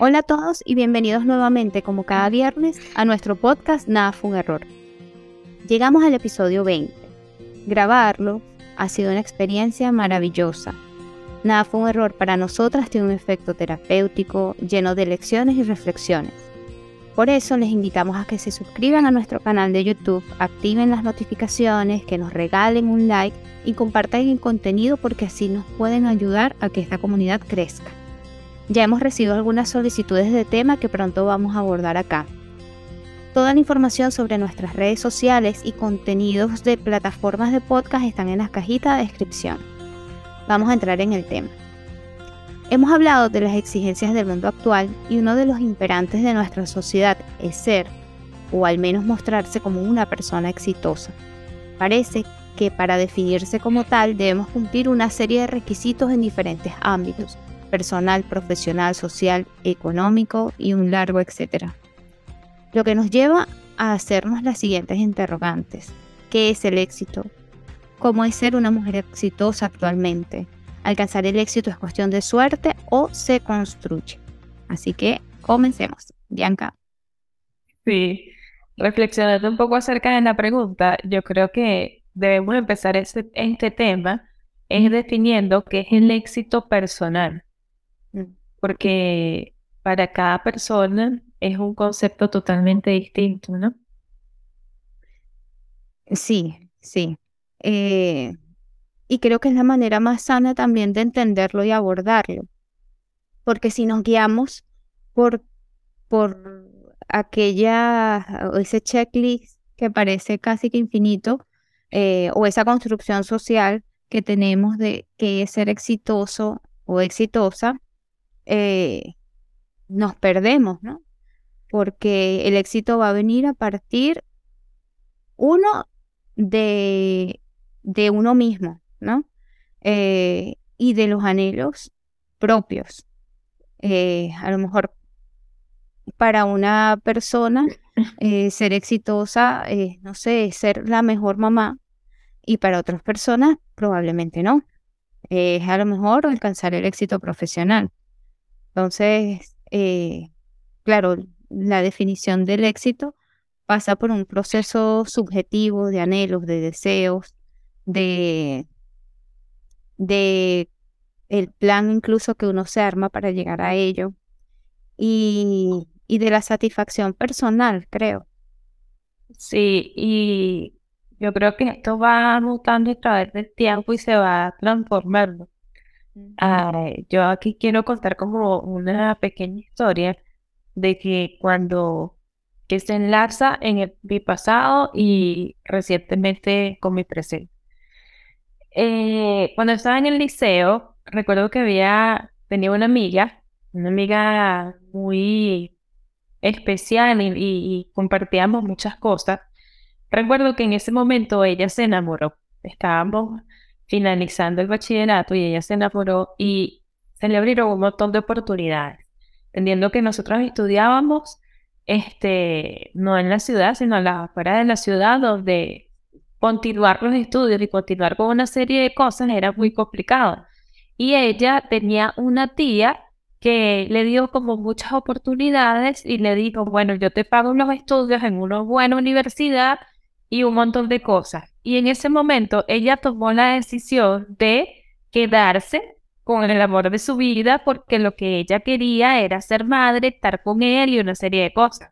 Hola a todos y bienvenidos nuevamente, como cada viernes, a nuestro podcast Nada fue un error. Llegamos al episodio 20. Grabarlo ha sido una experiencia maravillosa. Nada fue un error para nosotras, tiene un efecto terapéutico lleno de lecciones y reflexiones. Por eso les invitamos a que se suscriban a nuestro canal de YouTube, activen las notificaciones, que nos regalen un like y compartan el contenido porque así nos pueden ayudar a que esta comunidad crezca. Ya hemos recibido algunas solicitudes de tema que pronto vamos a abordar acá. Toda la información sobre nuestras redes sociales y contenidos de plataformas de podcast están en la cajita de descripción. Vamos a entrar en el tema. Hemos hablado de las exigencias del mundo actual y uno de los imperantes de nuestra sociedad es ser, o al menos mostrarse como una persona exitosa. Parece que para definirse como tal debemos cumplir una serie de requisitos en diferentes ámbitos, personal, profesional, social, económico y un largo etcétera. Lo que nos lleva a hacernos las siguientes interrogantes. ¿Qué es el éxito? ¿Cómo es ser una mujer exitosa actualmente? ¿Alcanzar el éxito es cuestión de suerte o se construye? Así que comencemos. Bianca. Sí, reflexionando un poco acerca de la pregunta, yo creo que debemos empezar este, este tema es definiendo qué es el éxito personal porque para cada persona es un concepto totalmente distinto, ¿no? Sí, sí. Eh, y creo que es la manera más sana también de entenderlo y abordarlo. Porque si nos guiamos por, por aquella, ese checklist que parece casi que infinito, eh, o esa construcción social que tenemos de que es ser exitoso o exitosa, eh, nos perdemos, ¿no? Porque el éxito va a venir a partir, uno, de, de uno mismo, ¿no? Eh, y de los anhelos propios. Eh, a lo mejor para una persona ser exitosa, no sé, ser la mejor mamá y para otras personas probablemente no. Es a lo mejor alcanzar el éxito profesional. Entonces, eh, claro, la definición del éxito pasa por un proceso subjetivo de anhelos, de deseos, de, de el plan incluso que uno se arma para llegar a ello y, y de la satisfacción personal, creo. Sí, y yo creo que esto va mutando a través del tiempo y se va transformando. Yo aquí quiero contar como una pequeña historia de que cuando que se enlaza en el, mi pasado y recientemente con mi presente. Eh, cuando estaba en el liceo, recuerdo que había, tenía una amiga, una amiga muy especial y compartíamos muchas cosas. Recuerdo que en ese momento ella se enamoró. Estábamos finalizando el bachillerato y ella se enamoró y se le abrieron un montón de oportunidades, entendiendo que nosotros estudiábamos este, no en la ciudad, sino afuera de la ciudad, donde continuar los estudios y continuar con una serie de cosas era muy complicado. Y ella tenía una tía que le dio como muchas oportunidades y le dijo, bueno, yo te pago los estudios en una buena universidad y un montón de cosas. Y en ese momento ella tomó la decisión de quedarse con el amor de su vida porque lo que ella quería era ser madre, estar con él y una serie de cosas.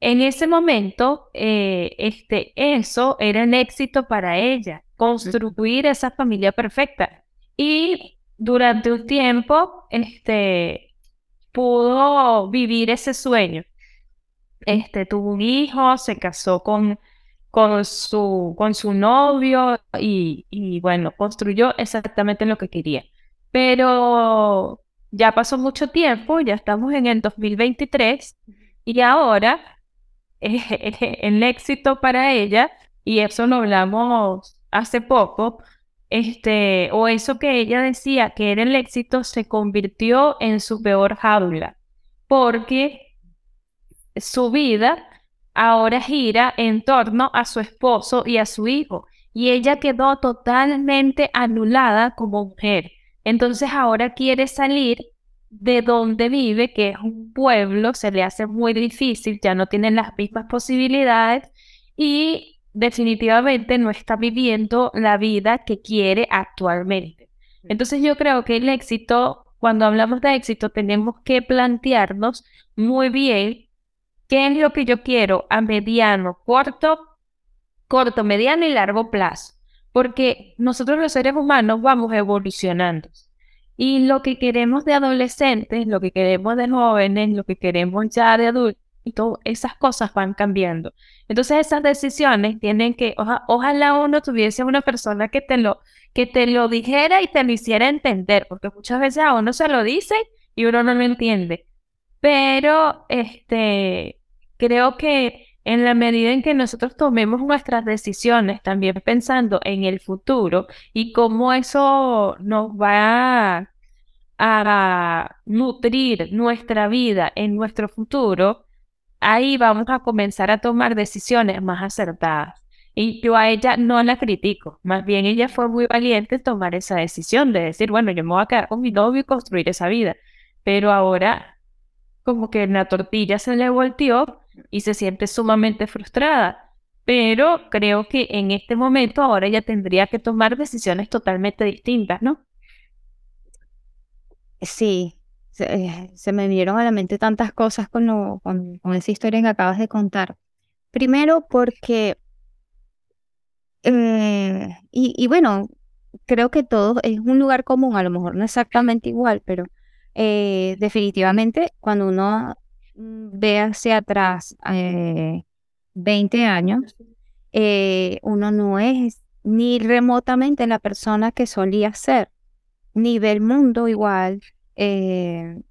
En ese momento, eh, este, eso era el éxito para ella, construir esa familia perfecta. Y durante un tiempo, este, pudo vivir ese sueño. Este, tuvo un hijo, se casó con con su, con su novio y, y bueno, construyó exactamente lo que quería. Pero ya pasó mucho tiempo, ya estamos en el 2023 y ahora el éxito para ella, y eso lo hablamos hace poco, este, o eso que ella decía que era el éxito se convirtió en su peor jaula, porque su vida ahora gira en torno a su esposo y a su hijo, y ella quedó totalmente anulada como mujer. Entonces ahora quiere salir de donde vive, que es un pueblo, se le hace muy difícil, ya no tienen las mismas posibilidades y definitivamente no está viviendo la vida que quiere actualmente. Entonces yo creo que el éxito, cuando hablamos de éxito, tenemos que plantearnos muy bien qué es lo que yo quiero a mediano, corto, corto, mediano y largo plazo, porque nosotros los seres humanos vamos evolucionando. Y lo que queremos de adolescentes, lo que queremos de jóvenes, lo que queremos ya de adultos, esas cosas van cambiando. Entonces esas decisiones tienen que, ojalá uno tuviese una persona que te lo, que te lo dijera y te lo hiciera entender, porque muchas veces a uno se lo dice y uno no lo entiende. Pero este, creo que en la medida en que nosotros tomemos nuestras decisiones, también pensando en el futuro y cómo eso nos va a, nutrir nuestra vida en nuestro futuro, ahí vamos a comenzar a tomar decisiones más acertadas. Y yo a ella no la critico, más bien ella fue muy valiente en tomar esa decisión de decir, bueno, yo me voy a quedar con mi novio y construir esa vida. Pero ahora como que la tortilla se le volteó y se siente sumamente frustrada. Pero creo que en este momento ahora ella tendría que tomar decisiones totalmente distintas, ¿no? Sí, se, me vinieron a la mente tantas cosas con, con, esa historia que acabas de contar. Primero porque, eh, y, bueno, creo que todo es un lugar común, a lo mejor no exactamente igual, pero eh, definitivamente cuando uno Mm, ve hacia atrás 20 eh, años, eh, uno no es ni remotamente la persona que solía ser, ni ve el mundo igual. Eh,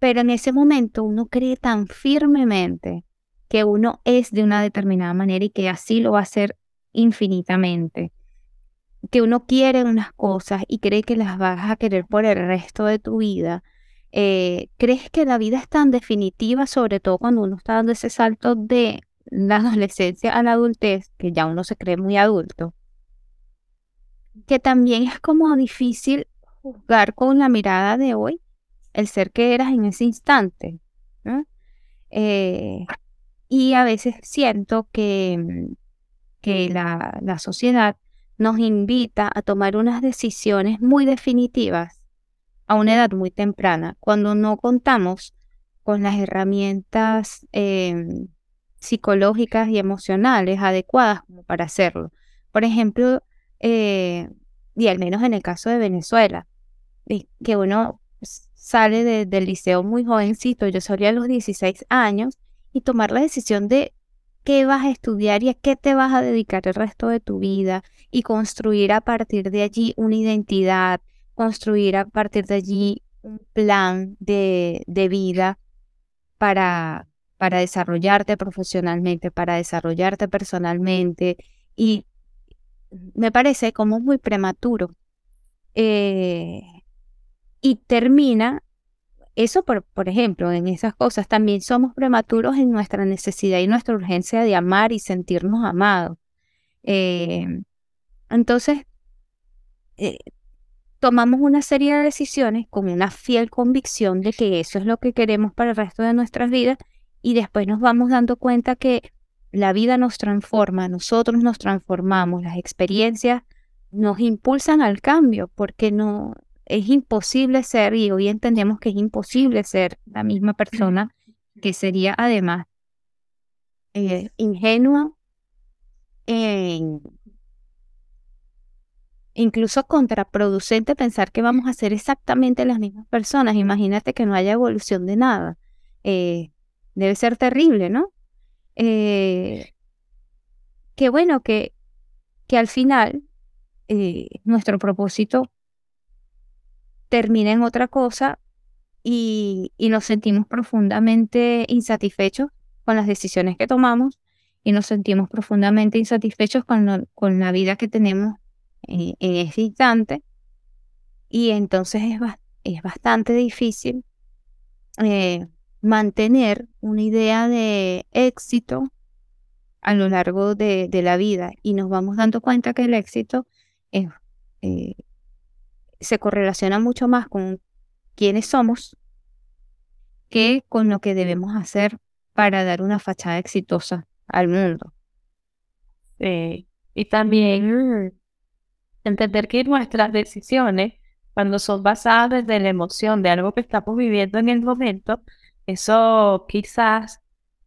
pero en ese momento uno cree tan firmemente que uno es de una determinada manera y que así lo va a hacer infinitamente. Que uno quiere unas cosas y cree que las vas a querer por el resto de tu vida eh, ¿crees que la vida es tan definitiva, sobre todo cuando uno está dando ese salto de la adolescencia a la adultez, que ya uno se cree muy adulto? Que también es como difícil juzgar con la mirada de hoy el ser que eras en ese instante. Eh, y a veces siento que, que la, la sociedad nos invita a tomar unas decisiones muy definitivas a una edad muy temprana, cuando no contamos con las herramientas em, psicológicas y emocionales adecuadas para hacerlo. Por ejemplo, eh, y al menos en el caso de Venezuela, que uno sale del liceo muy jovencito, yo salí a los 16 años, y tomar la decisión de qué vas a estudiar y a qué te vas a dedicar el resto de tu vida y construir a partir de allí una identidad, construir a partir de allí un plan de, vida para, para desarrollarte profesionalmente, para desarrollarte personalmente. Y me parece como muy prematuro. Eh, y termina, eso por, por ejemplo, en esas cosas, también somos prematuros en nuestra necesidad y nuestra urgencia de amar y sentirnos amados. Eh, entonces, eh, tomamos una serie de decisiones con una fiel convicción de que eso es lo que queremos para el resto de nuestras vidas y después nos vamos dando cuenta que la vida nos transforma, nosotros nos transformamos, las experiencias nos impulsan al cambio porque no es imposible ser y hoy entendemos que es imposible ser la misma persona que sería además eh, ingenua en incluso contraproducente pensar que vamos a ser exactamente las mismas personas. Imagínate que no haya evolución de nada. Eh, debe ser terrible, ¿no? Eh, qué bueno que, que al final eh, nuestro propósito termina en otra cosa y, nos sentimos profundamente insatisfechos con las decisiones que tomamos y nos sentimos profundamente insatisfechos con, con la vida que tenemos en, ese instante. Y entonces es, es bastante difícil eh, mantener una idea de éxito a lo largo de, la vida y nos vamos dando cuenta que el éxito es, eh, se correlaciona mucho más con quiénes somos que con lo que debemos hacer para dar una fachada exitosa al mundo. Sí. Y también entender que nuestras decisiones, cuando son basadas desde la emoción de algo que estamos viviendo en el momento, eso quizás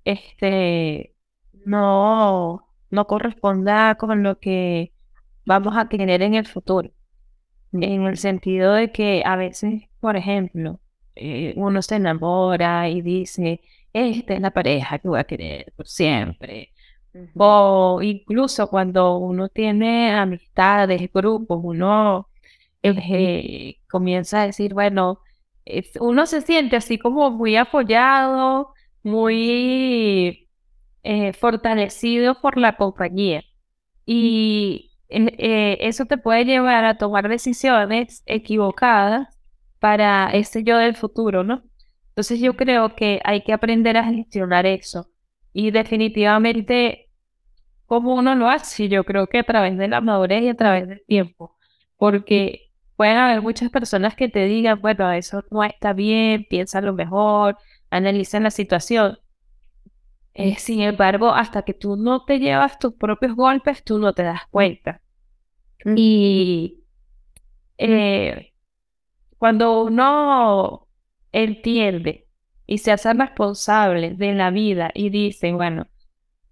este, no, no corresponda con lo que vamos a tener en el futuro. En el sentido de que a veces, por ejemplo, eh, uno se enamora y dice, esta es la pareja que voy a querer por siempre. O incluso cuando uno tiene amistades, grupos, uno eh, comienza a decir, bueno, uno se siente así como muy apoyado, muy eh, fortalecido por la compañía. Y eh, eso te puede llevar a tomar decisiones equivocadas para ese yo del futuro, ¿no? Entonces yo creo que hay que aprender a gestionar eso. Y definitivamente, ¿cómo uno lo hace? Yo creo que a través de la madurez y a través del tiempo. Porque pueden haber muchas personas que te digan, bueno, eso no está bien, lo mejor, analiza la situación. Eh, sin embargo, hasta que tú no te llevas tus propios golpes, tú no te das cuenta. Y eh, cuando uno entiende y se hace responsable de la vida y dice, bueno,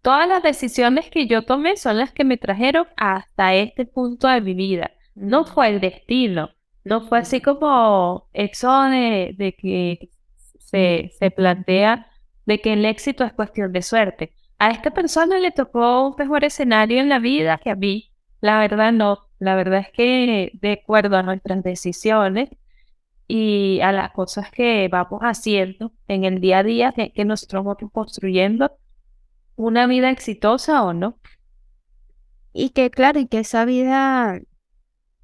todas las decisiones que yo tomé son las que me trajeron hasta este punto de mi vida. No fue el destino, no fue así como eso de, que se, se plantea de que el éxito es cuestión de suerte. A esta persona le tocó un mejor escenario en la vida que a mí. La verdad no. La verdad es que de acuerdo a nuestras decisiones, y a las cosas que vamos haciendo en el día a día que, nosotros vamos construyendo una vida exitosa o no. Y que claro, y que esa vida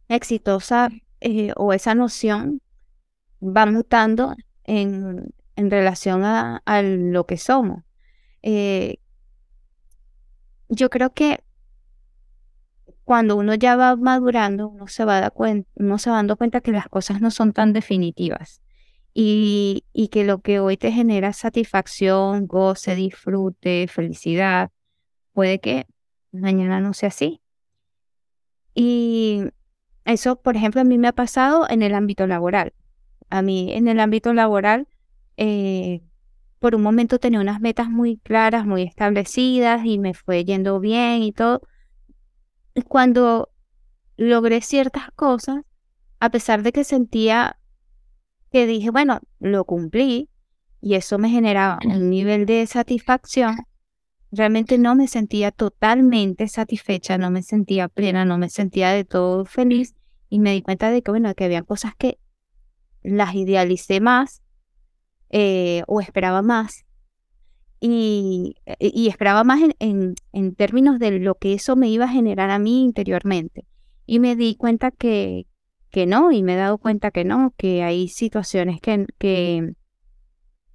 exitosa eh, o esa noción va mutando en, en relación a, a, lo que somos. Eh, yo creo que cuando uno ya va madurando, uno se va, uno se va dando cuenta que las cosas no son tan definitivas y, y que lo que hoy te genera satisfacción, goce, disfrute, felicidad, puede que mañana no sea así. Y eso, por ejemplo, a mí me ha pasado en el ámbito laboral. A mí en el ámbito laboral, eh, por un momento tenía unas metas muy claras, muy establecidas y me fue yendo bien y todo cuando logré ciertas cosas, a pesar de que sentía que dije, bueno, lo cumplí y eso me generaba un nivel de satisfacción, realmente no me sentía totalmente satisfecha, no me sentía plena, no me sentía de todo feliz y me di cuenta de que, bueno, que había cosas que las idealicé más eh, o esperaba más y, y esperaba más en, en, términos de lo que eso me iba a generar a mí interiormente. Y me di cuenta que, que no, y me he dado cuenta que no, que hay situaciones que, que,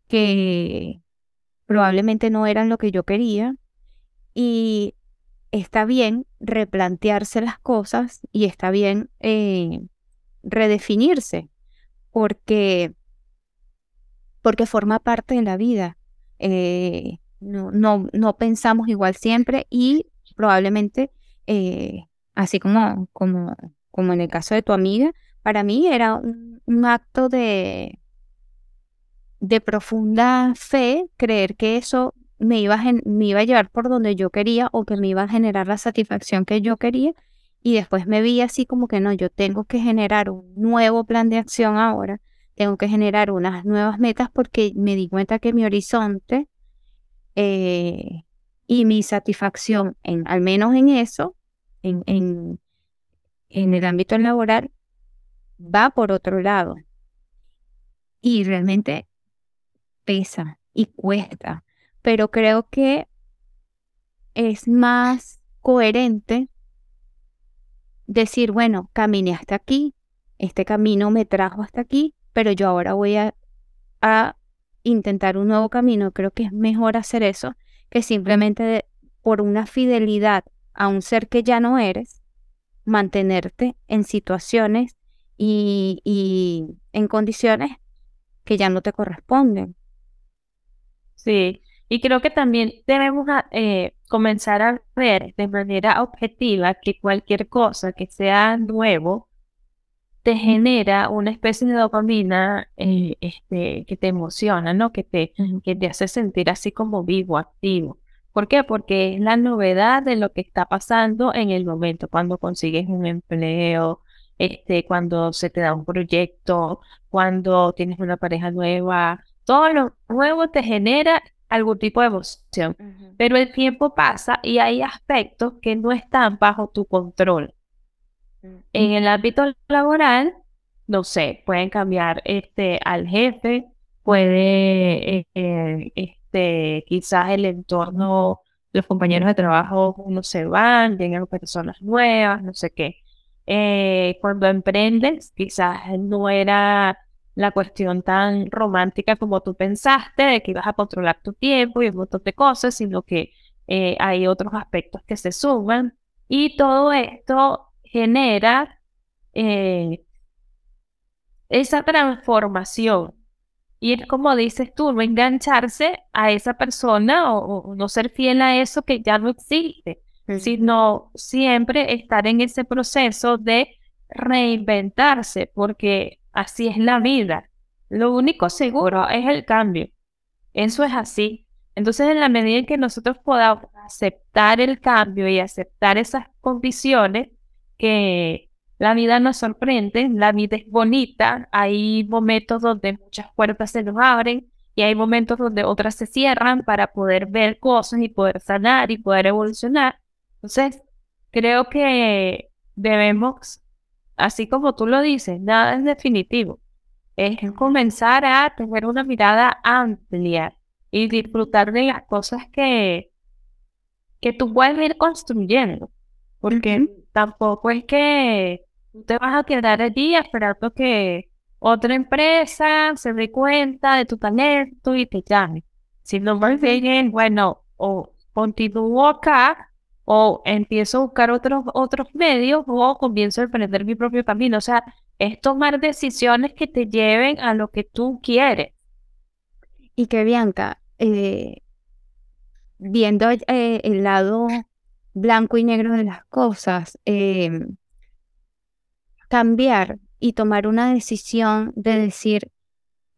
que probablemente no eran lo que yo quería. Y está bien replantearse las cosas y está bien eh, redefinirse, porque, porque forma parte de la vida eh, no, no, no, pensamos igual siempre y probablemente, eh, así como, como, como en el caso de tu amiga, para mí era un, acto de, de profunda fe creer que eso me iba, me iba a llevar por donde yo quería o que me iba a generar la satisfacción que yo quería. Y después me vi así como que no, yo tengo que generar un nuevo plan de acción ahora tengo que generar unas nuevas metas porque me di cuenta que mi horizonte eh, y mi satisfacción, en, al menos en eso, en, en, en el ámbito laboral, va por otro lado. Y realmente pesa y cuesta, pero creo que es más coherente decir, bueno, caminé hasta aquí, este camino me trajo hasta aquí, pero yo ahora voy a, intentar un nuevo camino. Creo que es mejor hacer eso que simplemente por una fidelidad a un ser que ya no eres, mantenerte en situaciones y, en condiciones que ya no te corresponden. Sí, y creo que también debemos eh, comenzar a ver de manera objetiva que cualquier cosa que sea nuevo te genera una especie de dopamina eh, este, que te emociona, ¿no? Que te, que te hace sentir así como vivo, activo. ¿Por qué? Porque es la novedad de lo que está pasando en el momento, cuando consigues un empleo, este, cuando se te da un proyecto, cuando tienes una pareja nueva, todo lo nuevo te genera algún tipo de emoción. Pero el tiempo pasa y hay aspectos que no están bajo tu control. En el ámbito laboral, no sé, pueden cambiar este al jefe, puede eh, eh, este, quizás el entorno, los compañeros de trabajo uno se van, llegan personas nuevas, no sé qué. Eh, cuando emprendes, quizás no era la cuestión tan romántica como tú pensaste, de que ibas a controlar tu tiempo y un montón de cosas, sino que hay otros aspectos que se suman. Y todo esto genera eh, esa transformación. Y es como dices tú, no engancharse a esa persona o, no ser fiel a eso que ya no existe, sino siempre estar en ese proceso de reinventarse, porque así es la vida. Lo único seguro es el cambio. Eso es así. Entonces, en la medida en que nosotros podamos aceptar el cambio y aceptar esas condiciones, que la vida nos sorprende, la vida es bonita, hay momentos donde muchas puertas se nos abren y hay momentos donde otras se cierran para poder ver cosas y poder sanar y poder evolucionar. Entonces, creo que debemos, así como tú lo dices, nada es definitivo. Es comenzar a tener una mirada amplia y disfrutar de las cosas que, que tú puedes ir construyendo. Porque tampoco es que tú te vas a quedar allí esperando que otra empresa se dé cuenta de tu talento y te llame. Si no más bien, bueno, o continúo acá o empiezo a buscar otros, otros medios o comienzo a emprender mi propio camino. O sea, es tomar decisiones que te lleven a lo que tú quieres. Y que Bianca, eh, viendo eh, el lado blanco y negro de las cosas, em, cambiar y tomar una decisión de decir,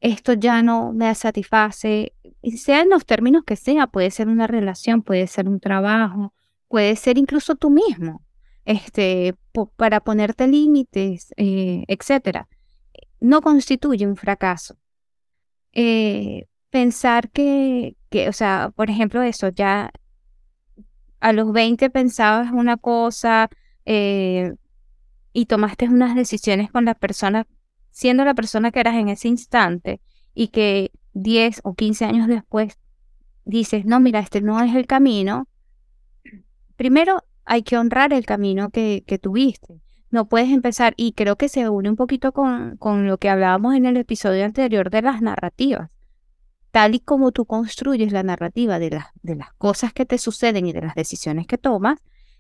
esto ya no me satisface, sea en los términos que sea, puede ser una relación, puede ser un trabajo, puede ser incluso tú mismo, este, para ponerte límites, eh, etcétera, no constituye un fracaso. Eh, pensar que, que, o sea, por ejemplo, eso, ya a los 20 pensabas una cosa eh, y tomaste unas decisiones con la persona, siendo la persona que eras en ese instante, y que 10 o 15 años después dices, no, mira, este no es el camino, primero hay que honrar el camino que, que tuviste. No puedes empezar, y creo que se une un poquito con, con lo que hablábamos en el episodio anterior de las narrativas tal y como tú construyes la narrativa de, de las cosas que te suceden y de las decisiones que tomas,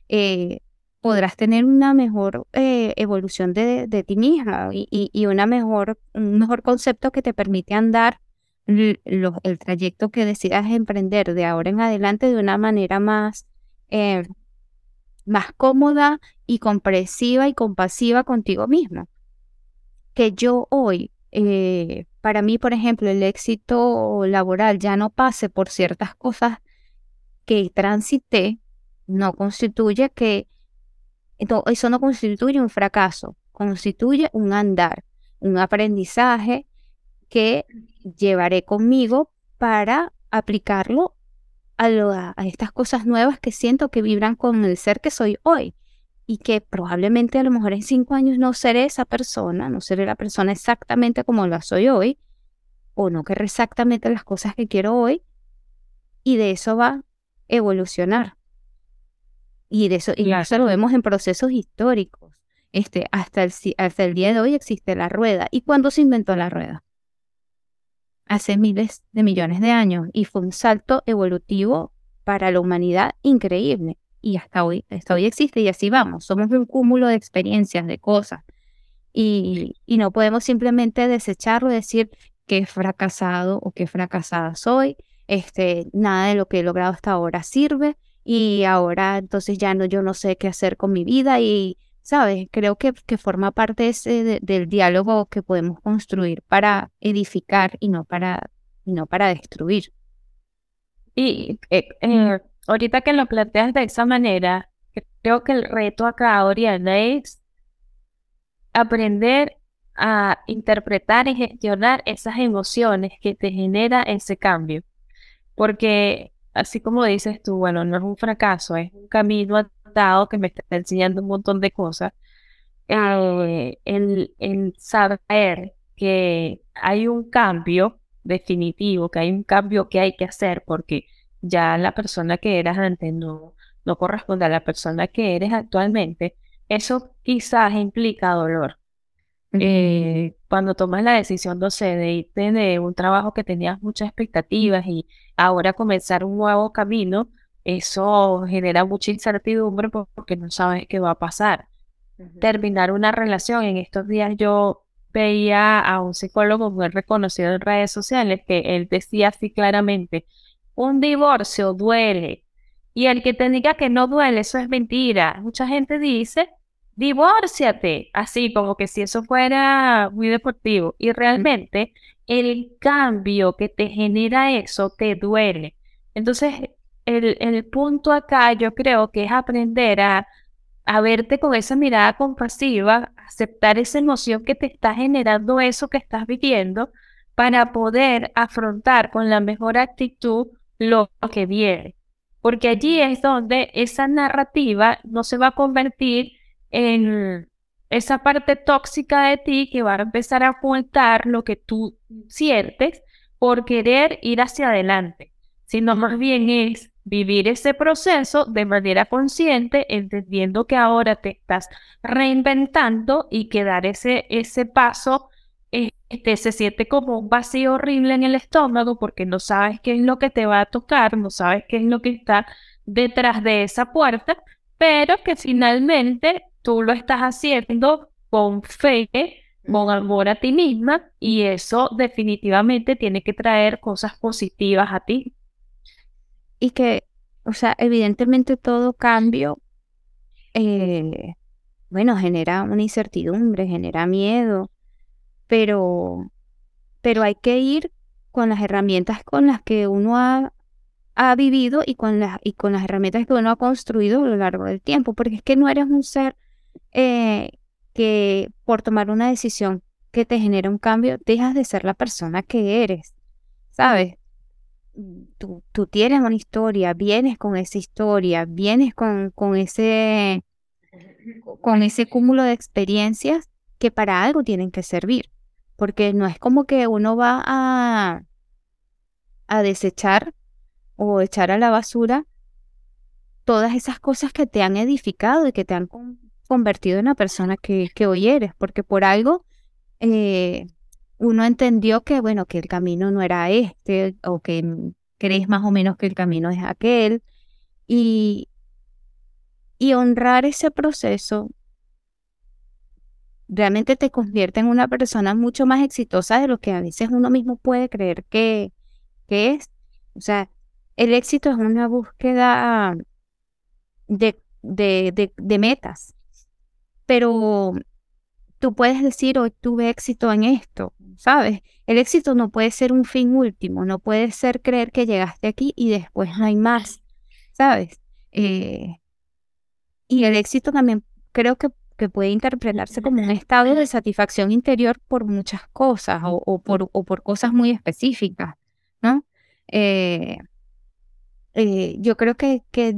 eh, podrás tener una mejor eh, evolución de, ti misma y, una mejor, un mejor concepto que te permite andar el trayecto que decidas emprender de ahora en adelante de una manera más, eh, más cómoda y comprensiva y compasiva contigo misma. Que yo hoy eh, para mí, por ejemplo, el éxito laboral ya no pase por ciertas cosas que transité, no constituye que, eso no constituye un fracaso, constituye un andar, un aprendizaje que llevaré conmigo para aplicarlo a, a estas cosas nuevas que siento que vibran con el ser que soy hoy y que probablemente a lo mejor en cinco años no seré esa persona, no seré la persona exactamente como la soy hoy, o no querré exactamente las cosas que quiero hoy, y de eso va a evolucionar. Y de eso, y eso lo vemos en procesos históricos. Este, hasta, el, hasta el día de hoy existe la rueda. ¿Y cuándo se inventó la rueda? Hace miles de millones de años y fue un salto evolutivo para la humanidad increíble y hasta hoy, hasta hoy existe y así vamos. Somos un cúmulo de experiencias, de cosas. Y, y no podemos simplemente desecharlo y decir, qué fracasado o qué fracasada soy, este, nada de lo que he logrado hasta ahora sirve y ahora entonces ya no, yo no sé qué hacer con mi vida y, ¿sabes? Creo que, que forma parte ese del diálogo que podemos construir para edificar y no para, y no para destruir. Y eh, eh, ahorita que lo planteas de esa manera, creo que el reto acá, Oriana, es aprender a interpretar y gestionar esas emociones que te genera ese cambio. Porque así como dices tú, bueno, no es un fracaso, es un camino adaptado que me está enseñando un montón de cosas. Eh, el, el saber que hay un cambio definitivo, que hay un cambio que hay que hacer porque ya la persona que eras antes no, no corresponde a la persona que eres actualmente, eso quizás implica dolor. Eh, cuando tomas la decisión, no sé, de irte de un trabajo que tenías muchas expectativas y ahora comenzar un nuevo camino, eso genera mucha incertidumbre porque no sabes qué va a pasar. Terminar una relación, en estos días yo veía a un psicólogo muy reconocido en redes sociales que él decía así claramente, un divorcio duele. Y el que te diga que no duele, eso es mentira. Mucha gente dice, divórciate, así como que si eso fuera muy deportivo. Y realmente el cambio que te genera eso te duele. Entonces, el, el punto acá yo creo que es aprender a, a verte con esa mirada compasiva, aceptar esa emoción que te está generando eso que estás viviendo para poder afrontar con la mejor actitud lo que viene. Porque allí es donde esa narrativa no se va a convertir en esa parte tóxica de ti que va a empezar a ocultar lo que tú sientes por querer ir hacia adelante, sino más bien es vivir ese proceso de manera consciente, entendiendo que ahora te estás reinventando y que dar ese, ese paso este, se siente como un vacío horrible en el estómago porque no sabes qué es lo que te va a tocar, no sabes qué es lo que está detrás de esa puerta, pero que finalmente tú lo estás haciendo con fe, con amor a ti misma y eso definitivamente tiene que traer cosas positivas a ti. Y que, o sea, evidentemente todo cambio, eh, bueno, genera una incertidumbre, genera miedo, pero, pero hay que ir con las herramientas con las que uno ha, ha vivido y con, las, y con las herramientas que uno ha construido a lo largo del tiempo, porque es que no eres un ser eh, que por tomar una decisión que te genera un cambio, dejas de ser la persona que eres, ¿sabes? Tú, tú tienes una historia, vienes con esa historia, vienes con, con, ese, con ese cúmulo de experiencias que para algo tienen que servir porque no es como que uno va a, a desechar o echar a la basura todas esas cosas que te han edificado y que te han convertido en la persona que, hoy eres, porque por algo eh, uno entendió que, bueno, que el camino no era este o que crees más o menos que el camino es aquel y, y honrar ese proceso realmente te convierte en una persona mucho más exitosa de lo que a veces uno mismo puede creer que, que es. O sea, el éxito es una búsqueda de, de, de, metas, pero tú puedes decir, hoy tuve éxito en esto, ¿sabes? El éxito no puede ser un fin último, no puede ser creer que llegaste aquí y después no hay más, ¿sabes? Eh, y el éxito también creo que que puede interpretarse como un estado de satisfacción interior por muchas cosas o, por, o cosas muy específicas, ¿no? Eh, eh, yo creo que, que,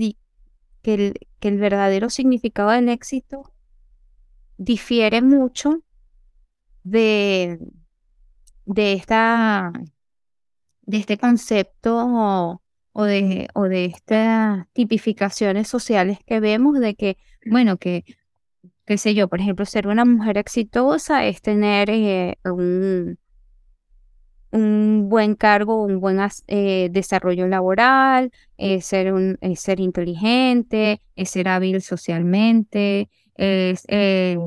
el, verdadero significado del éxito difiere mucho de, de, esta, de este concepto o, de, o de estas tipificaciones sociales que vemos de que, bueno, que qué sé yo, por ejemplo, ser una mujer exitosa es tener eh, un, un, buen cargo, un buen eh, desarrollo laboral, es ser, un, ser inteligente, ser hábil socialmente, es eh,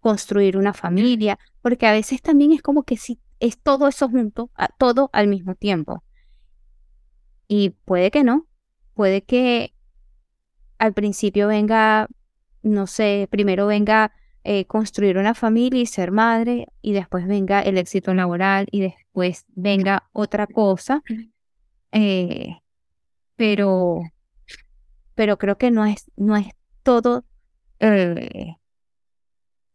construir una familia, porque a veces también es como que si es todo eso junto, todo al mismo tiempo. Y puede que no, puede que al principio venga, no sé, primero venga eh, construir una familia y ser madre, y después venga el éxito laboral y después venga otra cosa. Eh, pero, pero creo que no es, no es todo. Eh,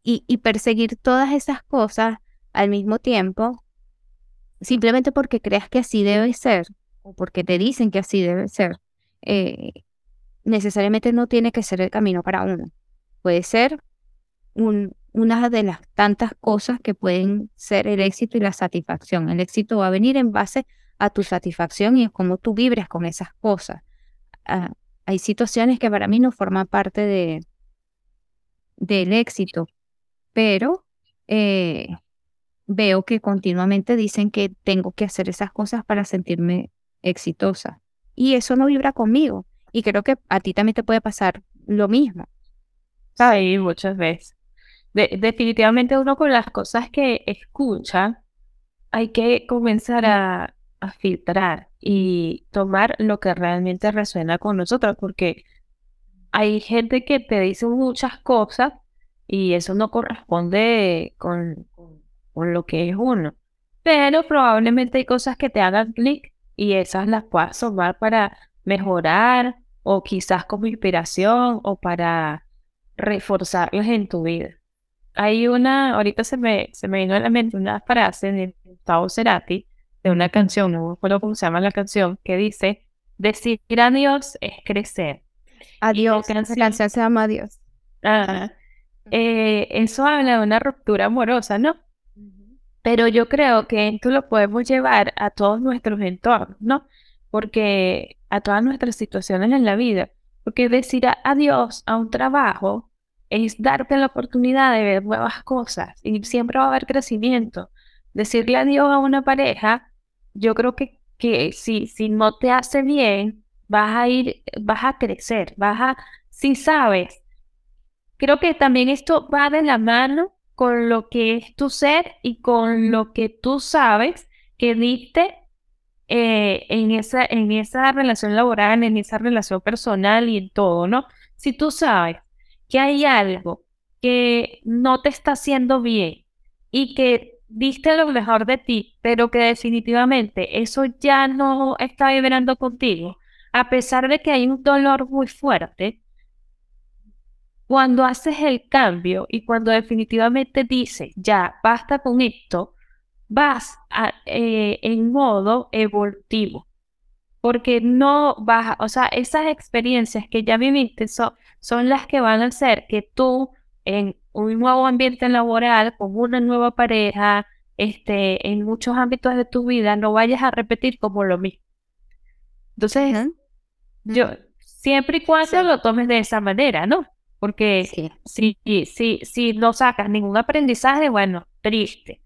y, y perseguir todas esas cosas al mismo tiempo, simplemente porque creas que así debe ser, o porque te dicen que así debe ser, necesariamente no tiene que ser el camino para uno. Puede ser una de las tantas cosas que pueden ser el éxito y la satisfacción. El éxito va a venir en base a tu satisfacción y es como tú vibres con esas cosas. Ah, hay situaciones que para mí no forman parte de, del éxito, pero eh, veo que continuamente dicen que tengo que hacer esas cosas para sentirme exitosa. Y eso no vibra conmigo. Y creo que a ti también te puede pasar lo mismo. Sí, muchas veces definitivamente uno con las cosas que escucha, hay que comenzar a, filtrar y tomar lo que realmente resuena con nosotros, porque hay gente que te dice muchas cosas y eso no corresponde con, con lo que es uno. Pero probablemente hay cosas que te hagan clic y esas las puedas tomar para mejorar o quizás como inspiración o para reforzarlas en tu vida. Hay una, ahorita se me, se me vino a la mente una frase de Gustavo Cerati, de una canción, no me acuerdo cómo se llama la canción, que dice, decir adiós es crecer. Adiós, la canción se llama Adiós. Eh, eso habla de una ruptura amorosa, ¿no? Pero yo creo que esto lo podemos llevar a todos nuestros entornos, ¿no? Porque a todas nuestras situaciones en la vida. Porque decir adiós a un trabajo es darte la oportunidad de ver nuevas cosas y siempre va a haber crecimiento. Decirle adiós a una pareja, yo creo que, que si, si no te hace bien, vas a ir, vas a crecer, vas a, si sabes, creo que también esto va de la mano con lo que es tu ser y con lo que tú sabes que diste eh, en, esa, en esa relación laboral, en esa relación personal y en todo, ¿no? Si tú sabes que hay algo que no te está haciendo bien y que diste lo mejor de ti, pero que definitivamente eso ya no está vibrando contigo, a pesar de que hay un dolor muy fuerte, cuando haces el cambio y cuando definitivamente dices, ya, basta con esto, vas eh, en modo evolutivo porque no vas, o sea, esas experiencias que ya viviste son, son las que van a hacer que tú en un nuevo ambiente laboral, con una nueva pareja, este, en muchos ámbitos de tu vida, no vayas a repetir como lo mismo. Entonces, yo, siempre y cuando lo tomes de esa manera, ¿no? Porque si, si, si no sacas ningún aprendizaje, bueno, triste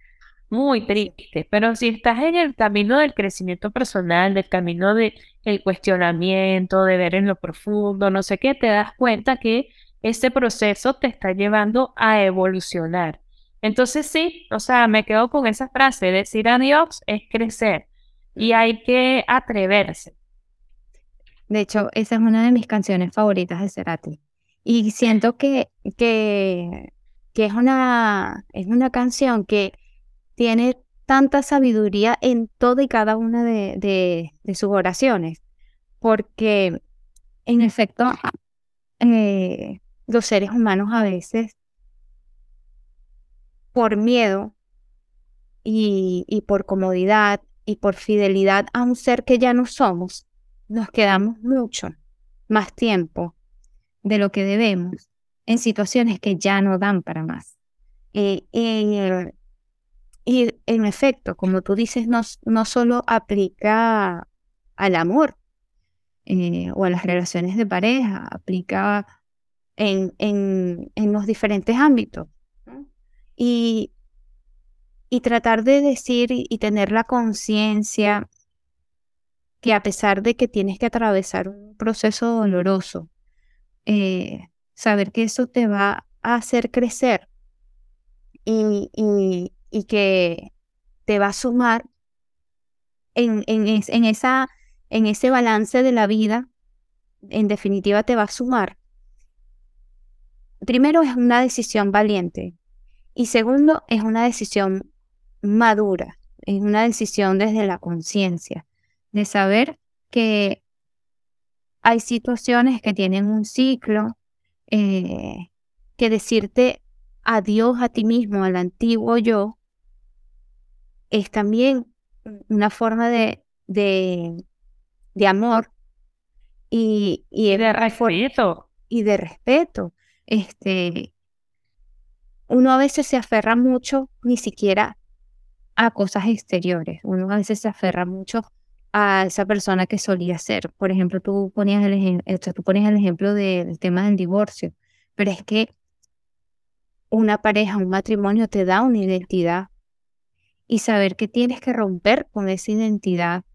muy triste, pero si estás en el camino del crecimiento personal, del camino del cuestionamiento, de ver en lo profundo, no sé qué, te das cuenta que este proceso te está llevando a evolucionar. Entonces sí, o sea, me quedo con esa frase, decir adiós es crecer y hay que atreverse. De hecho, esa es una de mis canciones favoritas de Cerati. Y siento que, que, que es, una, es una canción que tiene tanta sabiduría en toda y cada una de, sus oraciones, porque en efecto eh, los seres humanos a veces, por miedo y, por comodidad y por fidelidad a un ser que ya no somos, nos quedamos mucho más tiempo de lo que debemos en situaciones que ya no dan para más. Eh, en, y en efecto, como tú dices, no, no solo aplica al amor eh, o a las relaciones de pareja, aplica en, en, en los diferentes ámbitos. Y, y tratar de decir y tener la conciencia que a pesar de que tienes que atravesar un proceso doloroso, eh, saber que eso te va a hacer crecer y, y, y que, te va a sumar en, en, en, esa, en ese balance de la vida, en definitiva te va a sumar. Primero es una decisión valiente y segundo es una decisión madura, es una decisión desde la conciencia, de saber que hay situaciones que tienen un ciclo, eh, que decirte adiós a ti mismo, al antiguo yo, es también una forma de, de, amor y, y, de respeto. Y de respeto. Este, uno a veces se aferra mucho ni siquiera a cosas exteriores. Uno a veces se aferra mucho a esa persona que solía ser. Por ejemplo, tú ponías el, tú pones el ejemplo del tema del divorcio, pero es que una pareja, un matrimonio te da una identidad y saber que tienes que romper con esa identidad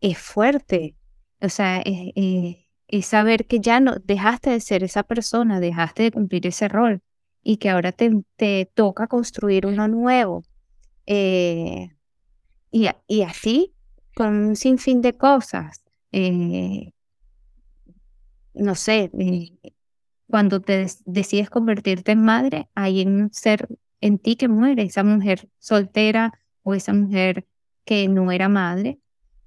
es fuerte. O sea, es, saber que ya no dejaste de ser esa persona, dejaste de cumplir ese rol y que ahora te, te toca construir uno nuevo. Eh, y, y, así, con un sinfín de cosas. Eh, no sé, eh, cuando te decides convertirte en madre, hay un ser en ti que muere, esa mujer soltera o esa mujer que no era madre,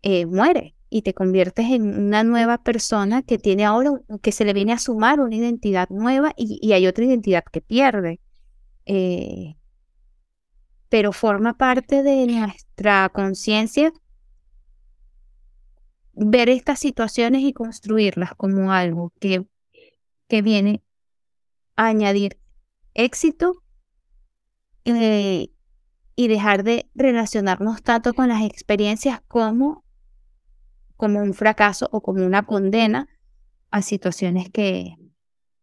eh, muere y te conviertes en una nueva persona que tiene ahora, que se le viene a sumar una identidad nueva y, hay otra identidad que pierde. Eh, pero forma parte de nuestra conciencia ver estas situaciones y construirlas como algo que, que viene a añadir éxito eh, y dejar de relacionarnos tanto con las experiencias como, como un fracaso o como una condena a situaciones que,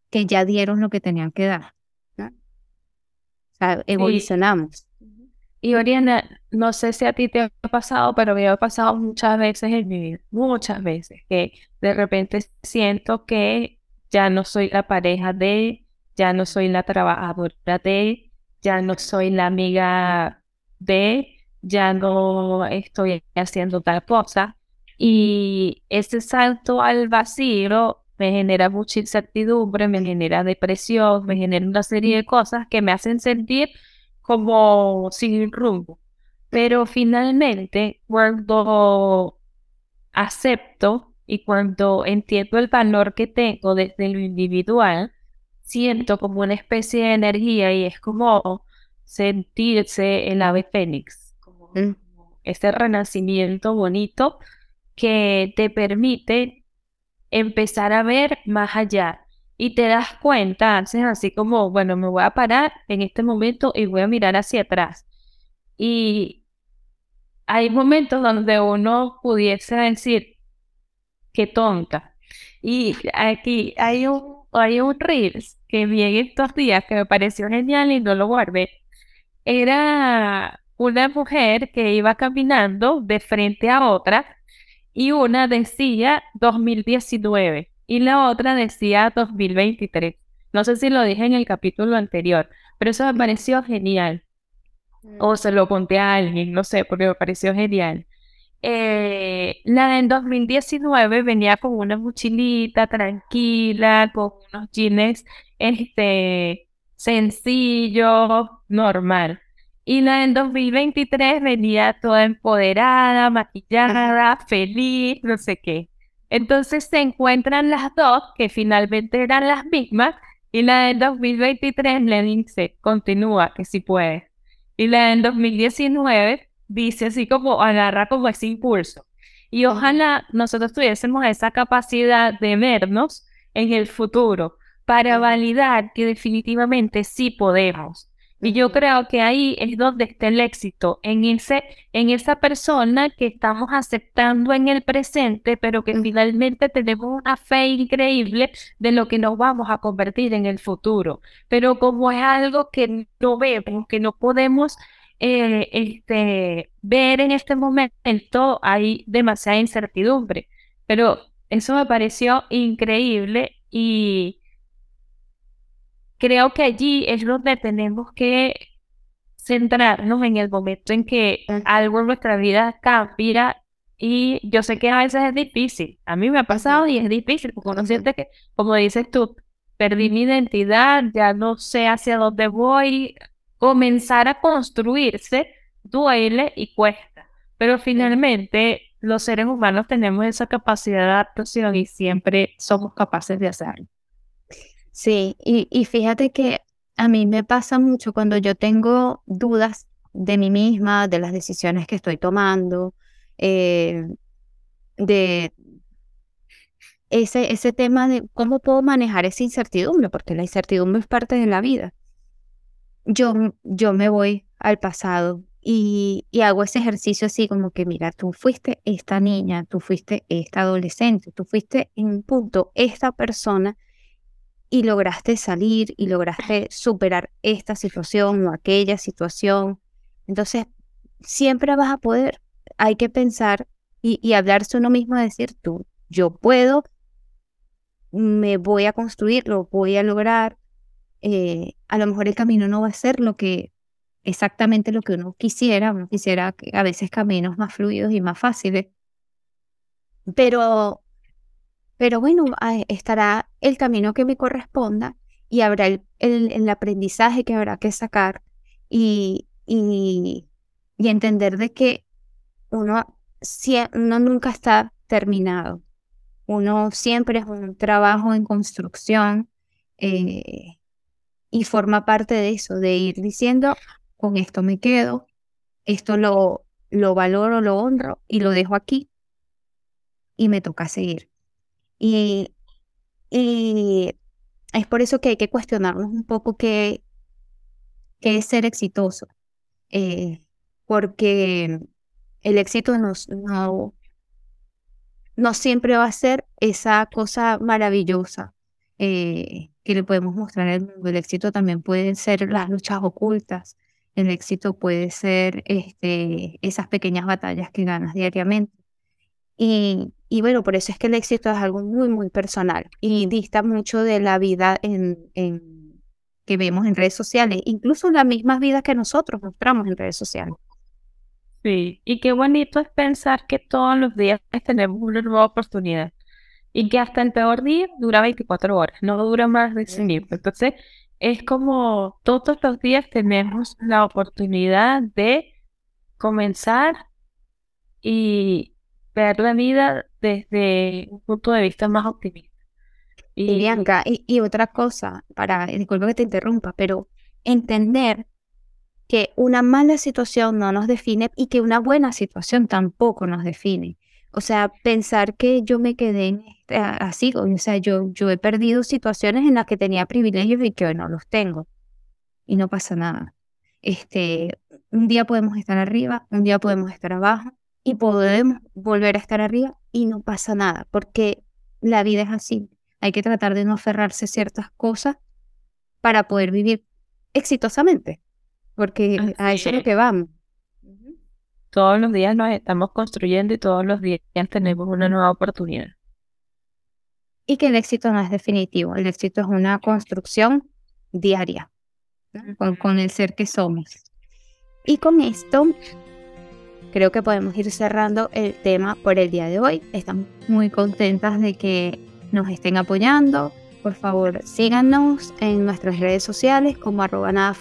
que ya dieron lo que tenían que dar. ¿no? O sea, evolucionamos. Y Oriana, no sé si a ti te ha pasado, pero me ha pasado muchas veces en mi vida, muchas veces, que de repente siento que ya no soy la pareja de, ya no soy la trabajadora de, ya no soy la amiga de, ya no estoy haciendo tal cosa. Y ese salto al vacío me genera mucha incertidumbre, me genera depresión, me genera una serie de cosas que me hacen sentir como sin rumbo. Pero finalmente, cuando acepto y cuando entiendo el valor que tengo desde lo individual, siento como una especie de energía y es como sentirse el ave fénix, como mm. ese renacimiento bonito que te permite empezar a ver más allá y te das cuenta, haces así como, bueno, me voy a parar en este momento y voy a mirar hacia atrás. Y hay momentos donde uno pudiese decir, qué tonta. Y aquí hay un hay un Reels que vi en estos días que me pareció genial y no lo guardé. Era una mujer que iba caminando de frente a otra y una decía 2019 y la otra decía 2023. No sé si lo dije en el capítulo anterior, pero eso me pareció genial. O se lo conté a alguien, no sé, porque me pareció genial. Eh, la del 2019 venía con una mochilita tranquila, con unos jeans este, sencillo, normal. Y la del 2023 venía toda empoderada, maquillada, feliz, no sé qué. Entonces se encuentran las dos, que finalmente eran las mismas, y la del 2023 le dice, continúa, que si puedes. Y la del 2019 dice así como agarra como ese impulso. Y ojalá nosotros tuviésemos esa capacidad de vernos en el futuro para validar que definitivamente sí podemos. Y yo creo que ahí es donde está el éxito, en, ese, en esa persona que estamos aceptando en el presente, pero que finalmente tenemos una fe increíble de lo que nos vamos a convertir en el futuro. Pero como es algo que no vemos, que no podemos eh, este, ver en este momento hay demasiada incertidumbre, pero eso me pareció increíble y creo que allí es donde tenemos que centrarnos en el momento en que algo en nuestra vida cambia y yo sé que a veces es difícil. A mí me ha pasado y es difícil porque uno siente que, como dices tú, perdí mi identidad, ya no sé hacia dónde voy. Comenzar a construirse duele y cuesta, pero finalmente los seres humanos tenemos esa capacidad de adaptación y siempre somos capaces de hacerlo. Sí, y, y fíjate que a mí me pasa mucho cuando yo tengo dudas de mí misma, de las decisiones que estoy tomando, eh, de ese, ese tema de cómo puedo manejar esa incertidumbre, porque la incertidumbre es parte de la vida. Yo, yo me voy al pasado y, y hago ese ejercicio así como que, mira, tú fuiste esta niña, tú fuiste esta adolescente, tú fuiste en un punto esta persona y lograste salir y lograste superar esta situación o aquella situación. Entonces, siempre vas a poder. Hay que pensar y, y hablarse uno mismo, decir tú, yo puedo, me voy a construir, lo voy a lograr. Eh, a lo mejor el camino no va a ser lo que exactamente lo que uno quisiera, uno quisiera a veces caminos más fluidos y más fáciles, pero pero bueno, estará el camino que me corresponda y habrá el, el, aprendizaje que habrá que sacar y, y, entender de que uno, uno nunca está terminado. Uno siempre es un trabajo en construcción eh, y forma parte de eso, de ir diciendo, con esto me quedo, esto lo, lo valoro, lo honro y lo dejo aquí y me toca seguir. Y, y es por eso que hay que cuestionarnos un poco qué, qué es ser exitoso. Eh, porque el éxito no, no, siempre va a ser esa cosa maravillosa eh, que le podemos mostrar al mundo. El éxito también puede ser las luchas ocultas. El éxito puede ser este, esas pequeñas batallas que ganas diariamente. Y, y bueno, por eso es que el éxito es algo muy, muy personal y dista mucho de la vida en, en, que vemos en redes sociales, incluso las mismas vidas que nosotros mostramos en redes sociales. Sí, y qué bonito es pensar que todos los días tenemos una nueva oportunidad y que hasta el peor día dura 24 horas, no dura más de 100 minutos. Entonces, es como todos los días tenemos la oportunidad de comenzar y ver la vida desde un punto de vista más optimista. Y, Bianca, y, otra cosa, para, disculpa que te interrumpa, pero entender que una mala situación no nos define y que una buena situación tampoco nos define. O sea, pensar que yo me quedé así, o sea, yo, yo he perdido situaciones en las que tenía privilegios y que hoy no los tengo. Y no pasa nada. Este, un día podemos estar arriba, un día podemos estar abajo, y podemos volver a estar arriba y no pasa nada, porque la vida es así. Hay que tratar de no aferrarse a ciertas cosas para poder vivir exitosamente, porque a eso es lo que vamos. Todos los días nos estamos construyendo y todos los días tenemos una nueva oportunidad. Y que el éxito no es definitivo, el éxito es una construcción diaria con, con el ser que somos. Y con esto creo que podemos ir cerrando el tema por el día de hoy. Estamos muy contentas de que nos estén apoyando. Por favor, síganos en nuestras redes sociales como arroba nada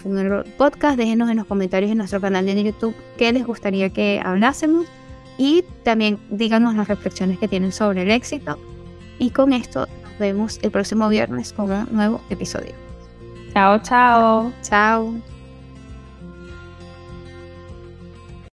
podcast. Déjenos en los comentarios en nuestro canal de YouTube qué les gustaría que hablásemos. Y también díganos las reflexiones que tienen sobre el éxito. Y con esto nos vemos el próximo viernes con un nuevo episodio. Chao, chao. Chao.